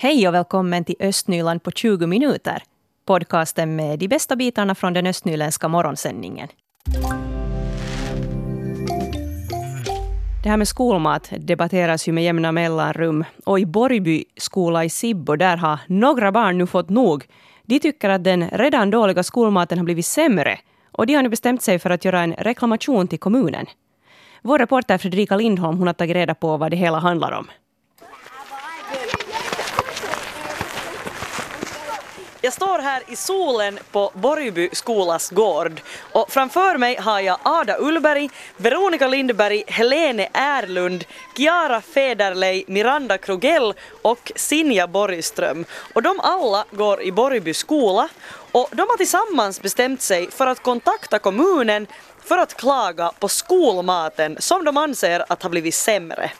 Hej och välkommen till Östnyland på 20 minuter. Podcasten med de bästa bitarna från den östnyländska morgonsändningen. Det här med skolmat debatteras ju med jämna mellanrum. Och i Borgby skola i Sibbo, där har några barn nu fått nog. De tycker att den redan dåliga skolmaten har blivit sämre. Och de har nu bestämt sig för att göra en reklamation till kommunen. Vår reporter Fredrika Lindholm hon har tagit reda på vad det hela handlar om. Jag står här i solen på Borgby skolas gård och framför mig har jag Ada Ullberg, Veronica Lindberg, Helene Erlund, Kiara Federley, Miranda Krogell och Sinja Borgström. Och de alla går i Borgby skola och de har tillsammans bestämt sig för att kontakta kommunen för att klaga på skolmaten som de anser att har blivit sämre.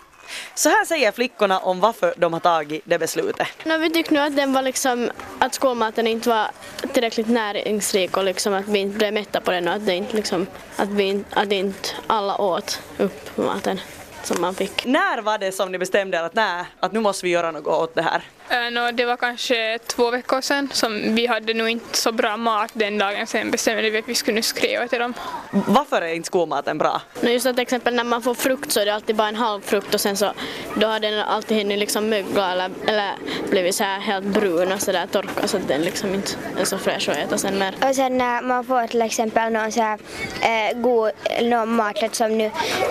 Så här säger flickorna om varför de har tagit det beslutet. No, vi tyckte nog att, den var liksom, att skolmaten inte var tillräckligt näringsrik och liksom att vi inte blev mätta på den och att, det inte, liksom, att, vi, att inte alla åt upp maten som man fick. När var det som ni bestämde att, nej, att nu måste vi göra något åt det här? Uh, no, det var kanske två veckor sedan som vi hade nog inte så bra mat den dagen. Sen bestämde vi att vi skulle skriva till dem. Varför är inte skolmaten bra? No, just att till exempel när man får frukt så är det alltid bara en halv frukt och sen så då har den alltid hunnit liksom mögla eller, eller blivit så här helt brun och så där torka så att den liksom inte är så fräsch att äta sen mer. Och sen när man får till exempel någon så här eh, god, någon maträtt som nu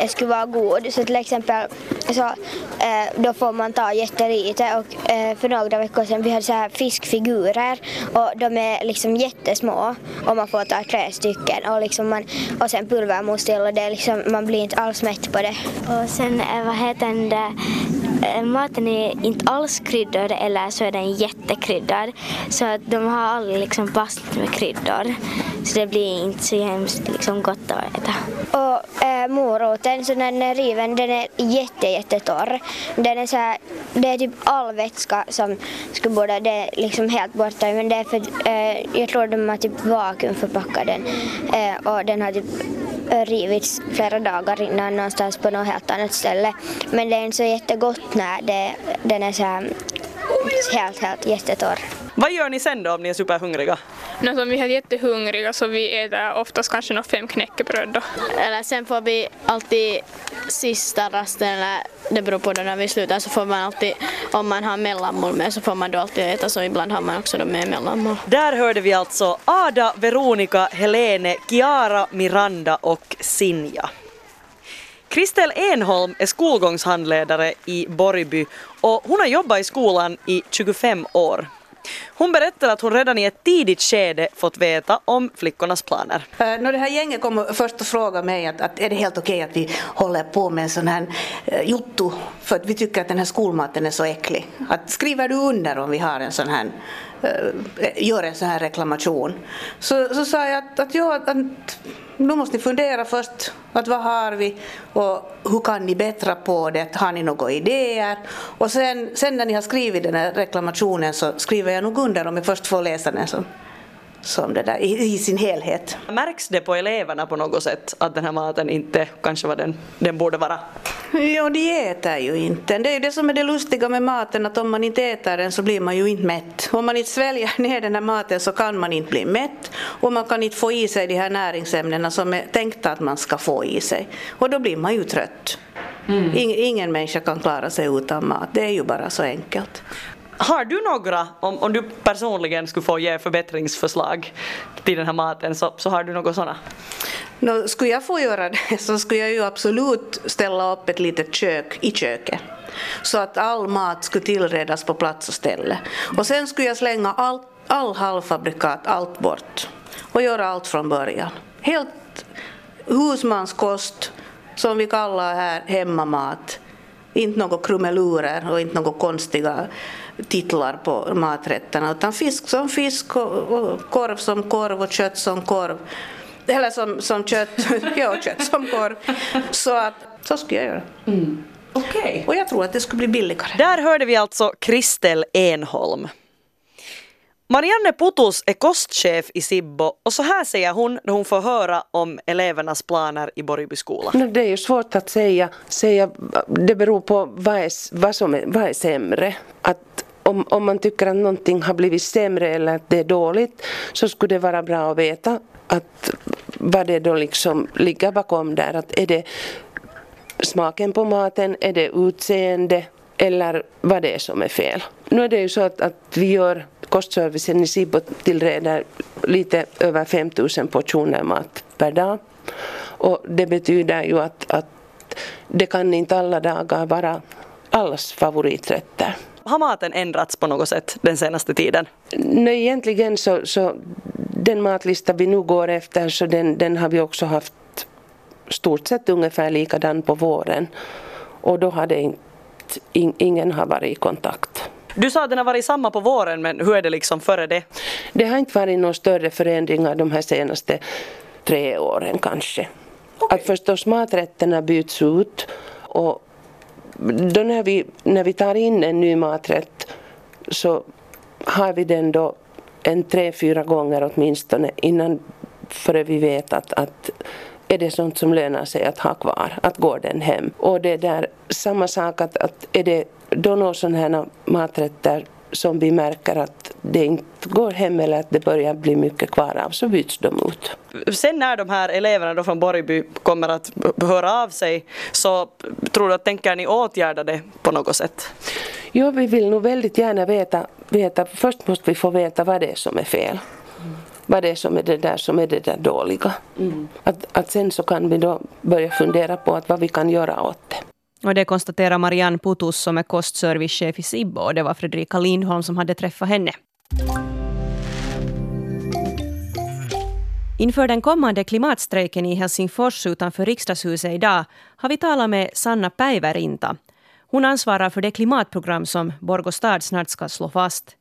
skulle vara god så till exempel så eh, då får man ta jättelite och eh, för några veckor sedan. Vi hade så här fiskfigurer och de är liksom jättesmå och man får ta tre stycken och, liksom man, och sen pulvermos till och det är liksom, man blir inte alls mätt på det. Och sen eh, vad heter det, eh, maten är inte alls kryddad eller så är den jättekryddad. Så att de har aldrig liksom passat med kryddor så det blir inte så hemskt liksom gott att äta. Och äh, moroten, så den är riven, den är jätte, jättetorr. Den är så här, det är typ all vätska som skulle borde, det är liksom helt borta men det är för, äh, jag tror de har typ vakuumförpackat den äh, och den har typ rivits flera dagar innan någonstans på något helt annat ställe. Men det är inte så jättegott när det, den är så här helt, helt jättetorr. Vad gör ni sen då om ni är superhungriga? No, så vi är jättehungriga så vi äter oftast kanske några fem knäckebröd då. Eller sen får vi alltid sista rasten, eller det beror på då när vi slutar, så får man alltid, om man har mellanmål med så får man då alltid äta så ibland har man också då med mellanmål. Där hörde vi alltså Ada, Veronica, Helene, Kiara, Miranda och Sinja. Kristel Enholm är skolgångshandledare i Borgby och hon har jobbat i skolan i 25 år. Hon berättar att hon redan i ett tidigt skede fått veta om flickornas planer. Eh, uh, när det här gänget kom först och frågade mig att, att är det helt okej okay att vi håller på med en sån här uh, jotto för att vi tycker att den här skolmaten är så äcklig. Att skriver du under om vi har en sån här Eh, gör en sån här reklamation. Så, så sa jag att, att, ja, att nu måste ni fundera först, att vad har vi och hur kan ni bättra på det, har ni några idéer? Och sen, sen när ni har skrivit den här reklamationen så skriver jag nog under om jag först får läsa den Så som det där, i, i, sin helhet. Märks det på eleverna på något sätt att den här maten inte kanske var den den borde vara? Ja, de äter ju inte. Det är ju det som är det lustiga med maten, att om man inte äter den så blir man ju inte mätt. Om man inte sväljer ner den här maten så kan man inte bli mätt och man kan inte få i sig de här näringsämnena som är tänkta att man ska få i sig. Och då blir man ju trött. Mm. Ingen människa kan klara sig utan mat, det är ju bara så enkelt. Har du några, om, om du personligen skulle få ge förbättringsförslag till den här maten, så, så har du några sådana? No, skulle jag få göra det så skulle jag ju absolut ställa upp ett litet kök i köket så att all mat skulle tillredas på plats och ställe. Och sen skulle jag slänga all, all halvfabrikat, allt bort och göra allt från början. Helt husmanskost som vi kallar här hemmamat. Inte några krumelurer och inte några konstiga titlar på maträtterna utan fisk som fisk och, och korv som korv och kött som korv. Eller som, som kött, ja kött som korv. Så att så skulle jag göra. Mm. Okay. Och jag tror att det skulle bli billigare. Där hörde vi alltså Kristel Enholm. Marianne Putus är kostchef i Sibbo och så här säger hon när hon får höra om elevernas planer i Borgby skola. Det är ju svårt att säga, säga det beror på vad, är, vad, som är, vad är sämre. Att om, om man tycker att någonting har blivit sämre eller att det är dåligt så skulle det vara bra att veta att vad det då liksom ligger bakom där. Att är det smaken på maten, är det utseende eller vad det är som är fel. Nu är det ju så att, att vi gör kostservicen i Sibbo tillreder lite över 5000 portioner mat per dag. Och det betyder ju att, att det kan inte alla dagar vara allas favoriträtter. Har maten ändrats på något sätt den senaste tiden? Nej, egentligen så, så den matlista vi nu går efter så den, den har vi också haft stort sett ungefär likadan på våren. Och då har det inte, ingen har varit i kontakt. Du sa att den har varit samma på våren, men hur är det liksom före det? Det har inte varit några större förändringar de här senaste tre åren kanske. Okay. Att förstås maträtterna byts ut och då när vi, när vi tar in en ny maträtt så har vi den då en tre, fyra gånger åtminstone innan före vi vet att, att är det sånt som lönar sig att ha kvar, att gå den hem. Och det är där samma sak att, att är det då några sådana här maträtter som vi märker att det inte går hem eller att det börjar bli mycket kvar av så byts de ut. Sen när de här eleverna då från Borgby kommer att höra av sig så tror du att tänker ni åtgärda det på något sätt? Ja, vi vill nog väldigt gärna veta, veta först måste vi få veta vad det är som är fel. Vad det är som är det där som är det där dåliga. Mm. Att, att sen så kan vi då börja fundera på att vad vi kan göra åt det. Och det konstaterar Marianne Putus som är kostservicechef i Sibbo och det var Fredrika Lindholm som hade träffat henne. Inför den kommande klimatstrejken i Helsingfors utanför riksdagshuset idag har vi talat med Sanna Päivärinta. Hon ansvarar för det klimatprogram som Borgå stad snart ska slå fast.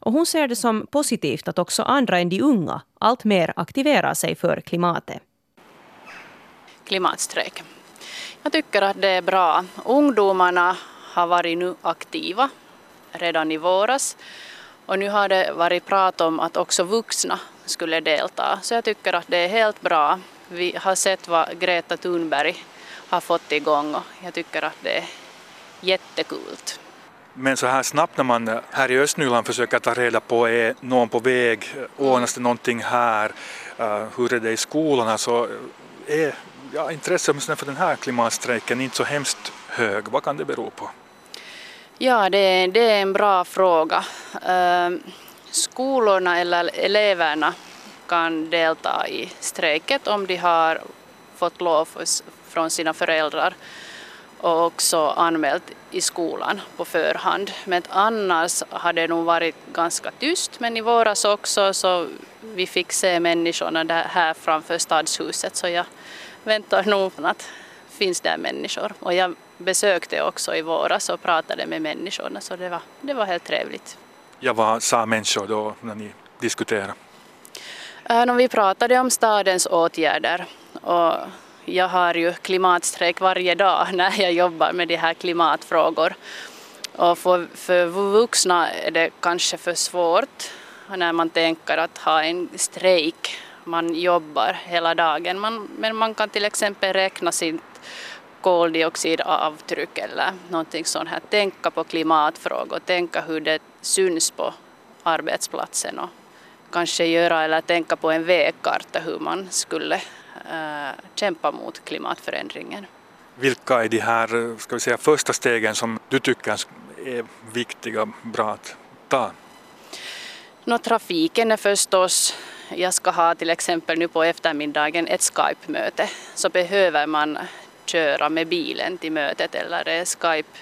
Och hon ser det som positivt att också andra än de unga alltmer aktiverar sig för klimatet. Klimatstrejk. Jag tycker att det är bra. Ungdomarna har varit nu aktiva redan i våras och nu har det varit prat om att också vuxna skulle delta. Så jag tycker att det är helt bra. Vi har sett vad Greta Thunberg har fått igång och jag tycker att det är jättekul. Men så här snabbt när man här i Östnyland försöker ta reda på är någon på väg, ordnas det någonting här, eh, hur är det i skolorna så alltså, är ja, intresset åtminstone för den här klimatstrejken inte så hemskt hög. Vad kan det bero på? Ja, det, det är en bra fråga. Ehm, skolorna eller eleverna kan delta i strejket om de har fått lov från sina föräldrar och också anmält i skolan på förhand. Men annars har det nog varit ganska tyst. Men i våras också så vi fick se människorna här framför stadshuset så jag väntar nog att finns där människor. Och jag besökte också i våras och pratade med människorna så det var, det var helt trevligt. Ja, vad sa människor då när ni diskuterade? Äh, vi pratade om stadens åtgärder och jag har ju klimatstrejk varje dag när jag jobbar med de här klimatfrågor. Och för, för vuxna är det kanske för svårt när man tänker att ha en strejk. Man jobbar hela dagen, man, men man kan till exempel räkna sitt koldioxidavtryck eller någonting sånt här. Tänka på klimatfrågor, tänka hur det syns på arbetsplatsen och kanske göra eller tänka på en vägkarta hur man skulle äh, kämpa mot klimatförändringen. Vilka är de här ska vi säga, första stegen som du tycker är viktiga, bra att ta? Nå, trafiken är förstås, jag ska ha till exempel nu på eftermiddagen ett Skype-möte, så behöver man köra med bilen till mötet eller är Skype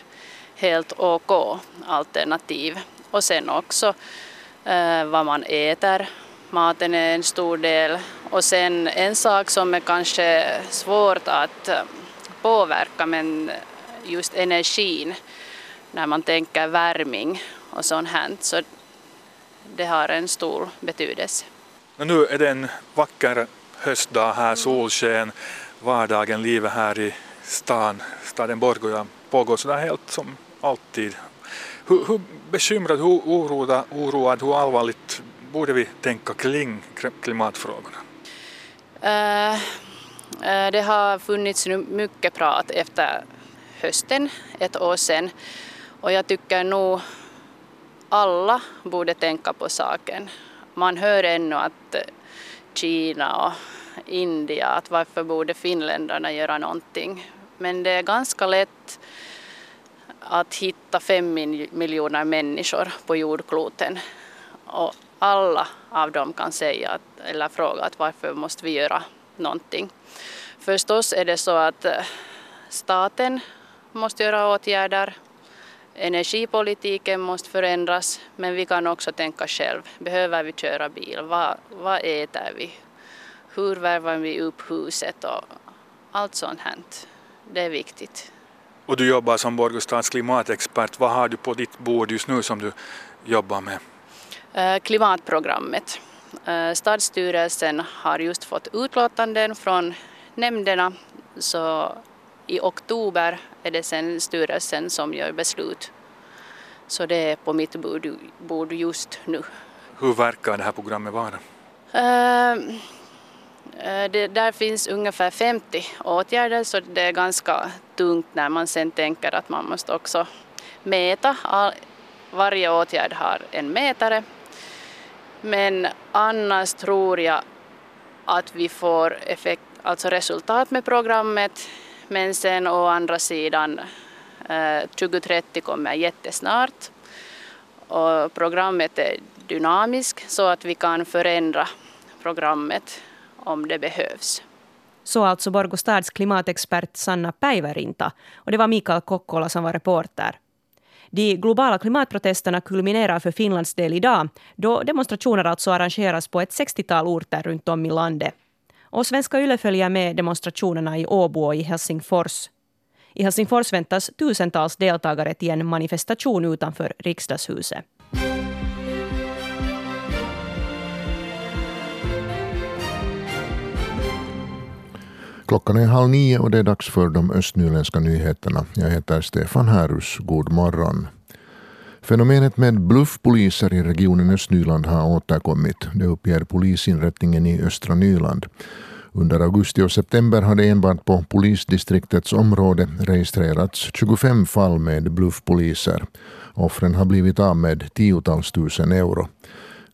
helt OK alternativ. Och sen också eh, vad man äter, maten är en stor del. Och sen en sak som är kanske svårt att eh, påverka men just energin när man tänker värming och sånt här. Så det har en stor betydelse. Nu är det en vacker höstdag här, solsken, vardagen, livet här i stan, staden Borgå pågår sådär helt som alltid. Hur, hur bekymrad, hur oroad, oroad, hur allvarligt borde vi tänka kring klimatfrågorna? Uh, uh, det har funnits nu mycket prat efter hösten, ett år sedan, och jag tycker nog alla borde tänka på saken. Man hör ännu att Kina och India, att varför borde finländarna göra någonting? Men det är ganska lätt att hitta fem miljoner människor på jordkloten och alla av dem kan säga att, eller fråga att varför måste vi göra någonting. Förstås är det så att eh, staten måste göra åtgärder, energipolitiken måste förändras, men vi kan också tänka själv. Behöver vi köra bil? Vad, vad äter vi? Hur värvar vi upp huset? Och allt sånt här. Det är viktigt. Och du jobbar som Borgostads klimatexpert. Vad har du på ditt bord just nu som du jobbar med? Eh, klimatprogrammet. Eh, stadsstyrelsen har just fått utlåtanden från nämnderna så i oktober är det sen styrelsen som gör beslut. Så det är på mitt bord just nu. Hur verkar det här programmet vara? Uh, det, där finns ungefär 50 åtgärder så det är ganska tungt när man sen tänker att man måste också mäta. Varje åtgärd har en mätare. Men annars tror jag att vi får effekt, alltså resultat med programmet. Men sen å andra sidan eh, 2030 kommer jättesnart och programmet är dynamiskt så att vi kan förändra programmet om det behövs. Så alltså Borgostads klimatexpert Sanna Päivärinta. Och det var Mikael Kokkola som var reporter. De globala klimatprotesterna kulminerar för Finlands del idag då demonstrationer alltså arrangeras på ett 60-tal orter runt om i landet. Och Svenska Yle följer med demonstrationerna i Åbo och i Helsingfors. I Helsingfors väntas tusentals deltagare till en manifestation utanför riksdagshuset. Klockan är halv nio och det är dags för de östnyländska nyheterna. Jag heter Stefan Härus. God morgon. Fenomenet med bluffpoliser i regionen Östnyland har återkommit. Det uppger polisinrättningen i östra Nyland. Under augusti och september hade enbart på polisdistriktets område registrerats 25 fall med bluffpoliser. Offren har blivit av med tiotals tusen euro.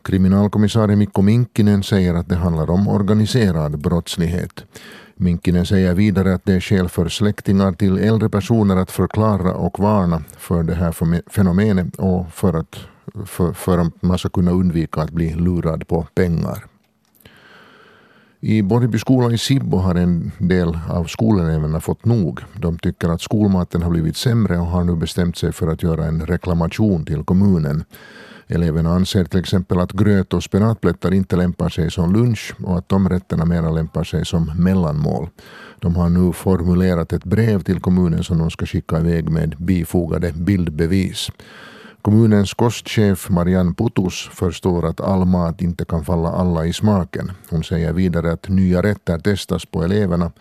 Kriminalkommissarie Mikko Minkkinen säger att det handlar om organiserad brottslighet. Minkinen säger vidare att det är skäl för släktingar till äldre personer att förklara och varna för det här fenomenet och för att, för, för att man ska kunna undvika att bli lurad på pengar. I Borgby skola i Sibbo har en del av skoleleverna fått nog. De tycker att skolmaten har blivit sämre och har nu bestämt sig för att göra en reklamation till kommunen. Eleverna anser till exempel att gröt och spenatplättar inte lämpar sig som lunch och att de rätterna mera lämpar sig som mellanmål. De har nu formulerat ett brev till kommunen som de ska skicka iväg med bifogade bildbevis. Kommunens kostchef Marianne Putus förstår att all mat inte kan falla alla i smaken. Hon säger vidare att nya rätter testas på eleverna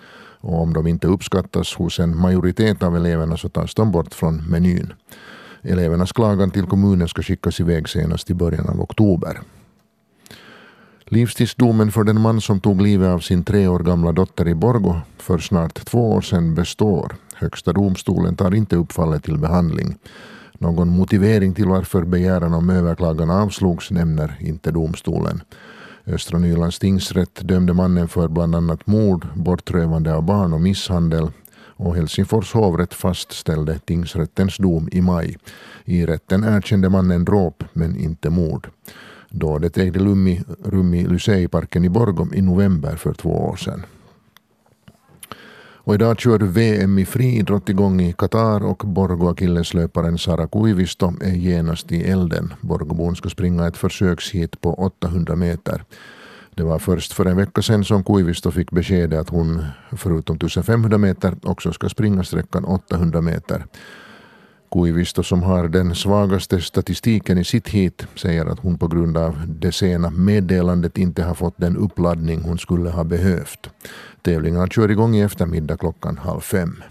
och om de inte uppskattas hos en majoritet av eleverna så tas de bort från menyn. Elevernas klagan till kommunen ska skickas iväg senast i början av oktober. Livstidsdomen för den man som tog livet av sin tre år gamla dotter i Borgo för snart två år sedan består. Högsta domstolen tar inte upp fallet till behandling. Någon motivering till varför begäran om överklagan avslogs nämner inte domstolen. Östra Nylands tingsrätt dömde mannen för bland annat mord, bortrövande av barn och misshandel och Helsingfors hovrätt fastställde tingsrättens dom i maj. I rätten erkände mannen dråp men inte mord. Dådet ägde rum i Lyseiparken i Borgom i november för två år sedan. Och idag kör VM i friidrott igång i Qatar och Borgo-akilleslöparen Sara Kuivisto är genast i elden. Borgobon ska springa ett försökshit på 800 meter. Det var först för en vecka sedan som Kuivisto fick beskedet att hon förutom 1500 meter också ska springa sträckan 800 meter. Kuivisto som har den svagaste statistiken i sitt hit säger att hon på grund av det sena meddelandet inte har fått den uppladdning hon skulle ha behövt. Tävlingarna kör igång i eftermiddag klockan halv fem.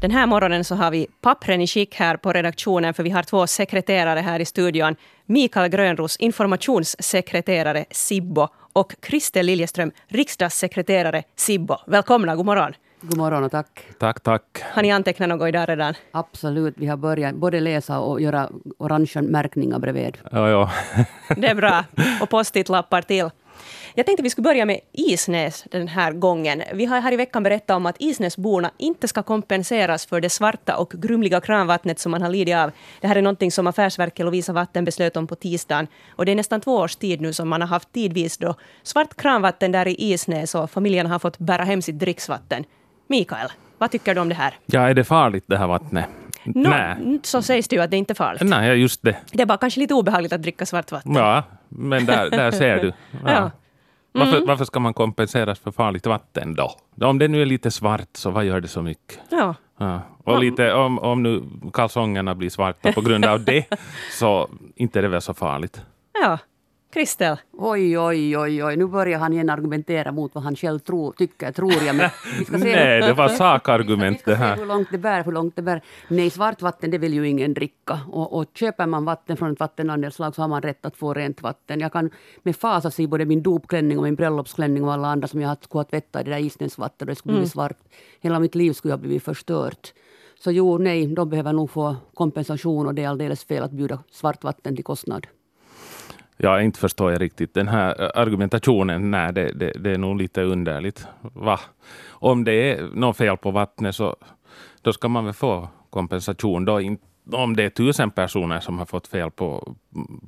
Den här morgonen så har vi pappren i skick här på redaktionen för vi har två sekreterare här i studion. Mikael Grönros, informationssekreterare Sibbo och Kristel Liljeström, riksdagssekreterare Sibbo. Välkomna, god morgon. God morgon och tack. Tack, tack. Har ni antecknat något idag redan? Absolut, vi har börjat både läsa och göra orangea märkningar bredvid. Ja, ja. Det är bra. Och post-it-lappar till. Jag tänkte vi skulle börja med Isnäs den här gången. Vi har här i veckan berättat om att Isnäsborna inte ska kompenseras för det svarta och grumliga kranvattnet som man har lidit av. Det här är någonting som Affärsverket Lovisa Vatten beslöt om på tisdagen. Och det är nästan två års tid nu som man har haft tidvis då svart kranvatten där i Isnäs och familjen har fått bära hem sitt dricksvatten. Mikael, vad tycker du om det här? Ja, är det farligt det här vattnet? No, Nej. Så sägs det ju att det inte är farligt. Nej, just det. Det är bara kanske lite obehagligt att dricka svart vatten. Ja, men där, där ser du. Ja. ja. Varför, mm. varför, ska man kompenseras för farligt vatten då? Om det nu är lite svart, så vad gör det så mycket? Ja. ja. Och lite, om, om nu kalsongerna blir svarta på grund av det, så inte är det väl så farligt. Ja. Kristel? Oj, oj, oj, oj. Nu börjar han igen argumentera mot vad han själv tror, tycker, tror jag. Men vi ska se Nej, det var sakargument det här. hur långt det bär, hur långt det bär. Nej, svartvatten det vill ju ingen dricka. Och, och köper man vatten från ett vattenandelslag så har man rätt att få rent vatten. Jag kan med fasa se både min dopklänning och min bröllopsklänning och alla andra som jag skulle ha tvättat i det där isnäsvattnet och det skulle mm. bli svart. Hela mitt liv skulle ha blivit förstört. Så jo, nej, de behöver nog få kompensation och det är alldeles fel att bjuda svartvatten till kostnad. Ja, inte förstår jag riktigt den här eh, argumentationen. Nej, det, det, det är nog lite underligt. Va? Om det är något fel på vattnet så då ska man väl få kompensation. Då inte om det är tusen personer som har fått fel på,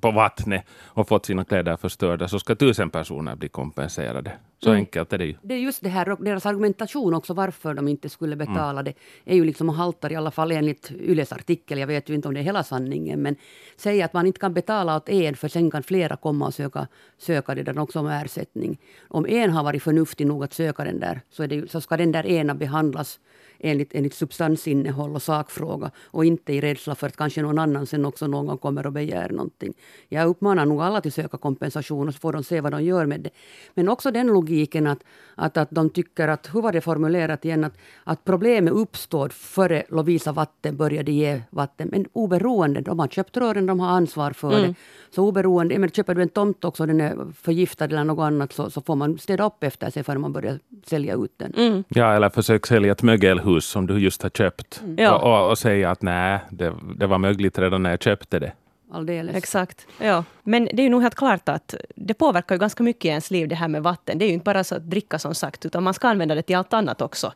på vattnet och fått sina kläder förstörda, så ska tusen personer bli kompenserade. Så mm. enkelt är det ju. Det är just det här, deras argumentation också varför de inte skulle betala mm. det, är ju liksom haltar i alla fall enligt Yles artikel. Jag vet ju inte om det är hela sanningen, men säger att man inte kan betala åt en, för sen kan flera komma och söka, söka det där också om ersättning. Om en har varit förnuftig nog att söka den där, så, det, så ska den där ena behandlas enligt, enligt substansinnehåll och sakfråga och inte i rädsla för att kanske någon annan sen också någon gång kommer och begär någonting. Jag uppmanar nog alla till att söka kompensation och så får de se vad de gör med det. Men också den logiken att, att, att de tycker att, hur var det formulerat igen, att, att problemet uppstod före Lovisa Vatten började ge vatten. Men oberoende, de har köpt rören, de har ansvar för mm. det. Så oberoende, men köper du en tomt också och den är förgiftad eller något annat så, så får man städa upp efter sig före man börjar sälja ut den. Mm. Ja, eller försök sälja ett mögelhus som du just har köpt mm. och, och, och, säga att nej, det, det var mögligt redan när jag köpte det. Alldeles. Exakt. Ja. Men det är ju nog helt klart att det påverkar ju ganska mycket i ens liv det här med vatten. Det är ju inte bara så att dricka som sagt, utan man ska använda det till allt annat också.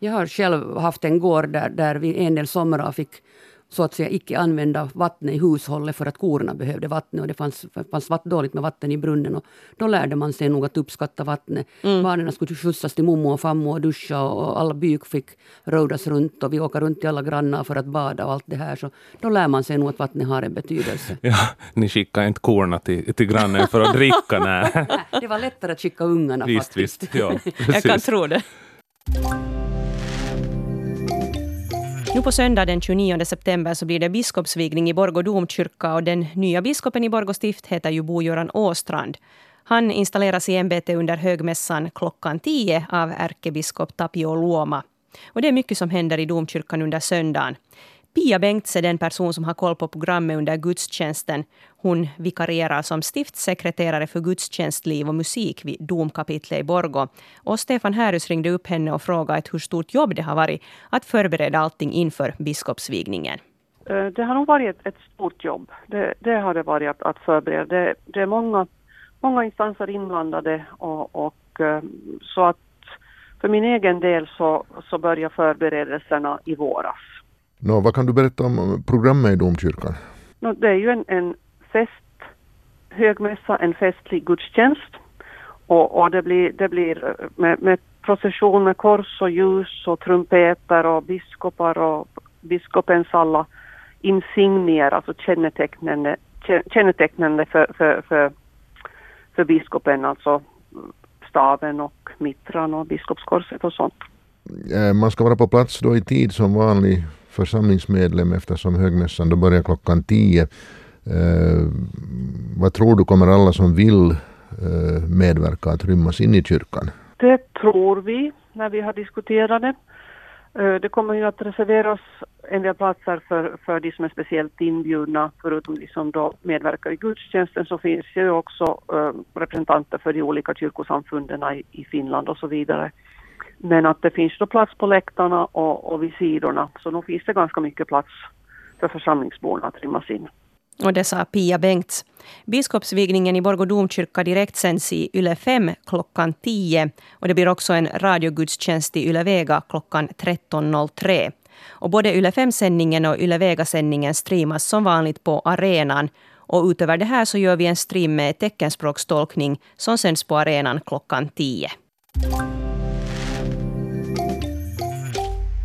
Jag har själv haft en gård där, där vi en del somrar fick så att säga icke använda vattnet i hushållet för att korna behövde vattnet och det fanns, fanns dåligt med vatten i brunnen. Och då lärde man sig nog att uppskatta vattnet. Mm. Barnen skulle skjutsas till mommo och fammo och duscha och alla byk fick rodas runt och vi åker runt till alla grannar för att bada och allt det här. Så då lär man sig nog att vattnet har en betydelse. Ja, ni skickar inte korna till, till grannen för att dricka? Nej. det var lättare att skicka ungarna visst, faktiskt. Visst, ja, Jag kan tro det. Nu på söndag den 29 september så blir det biskopsvigning i Borgå domkyrka och den nya biskopen i Borgå stift heter ju Bo-Göran Åstrand. Han installeras i ämbete under högmässan klockan 10 av ärkebiskop Tapio Luoma. Och det är mycket som händer i domkyrkan under söndagen. Pia Bengts är den person som har koll på programmet under gudstjänsten. Hon vikarierar som stiftssekreterare för gudstjänstliv och musik vid domkapitlet i Borgå. Och Stefan Härus ringde upp henne och frågade hur stort jobb det har varit att förbereda allting inför biskopsvigningen. Eh, det har nog varit ett, ett stort jobb. Det, det, har det varit att, att förbereda. Det, det, är många, många instanser inblandade och, och eh, så att för min egen del så, så börjar förberedelserna i våras. Nå, vad kan du berätta om programmet i domkyrkan? Nå, det är ju en, en fest, högmässa, en festlig gudstjänst. Och, och det blir, det blir med, med procession med kors och ljus och trumpeter och biskopar och biskopens alla insignier, alltså kännetecknande, kännetecknande för, för, för, för biskopen, alltså staven och mittran och biskopskorset och sånt. Eh, man ska vara på plats då i tid som vanlig församlingsmedlem eftersom högmässan då börjar klockan tio. Eh, vad tror du, kommer alla som vill eh, medverka att rymmas in i kyrkan? Det tror vi när vi har diskuterat det. Eh, det kommer ju att reserveras en del platser för, för de som är speciellt inbjudna. Förutom de som då medverkar i gudstjänsten så finns ju också eh, representanter för de olika kyrkosamfunden i, i Finland och så vidare. Men att det finns då plats på läktarna och, och vid sidorna, så nog finns det ganska mycket plats för församlingsborna att rymmas in. Och det sa Pia Bengts. Biskopsvigningen i Borgå domkyrka direktsänds i Yle 5 klockan 10 och det blir också en radiogudstjänst i Yle Vega klockan 13.03. Och både Yle 5-sändningen och Yle Vega-sändningen streamas som vanligt på arenan. Och utöver det här så gör vi en stream med teckenspråkstolkning som sänds på arenan klockan 10.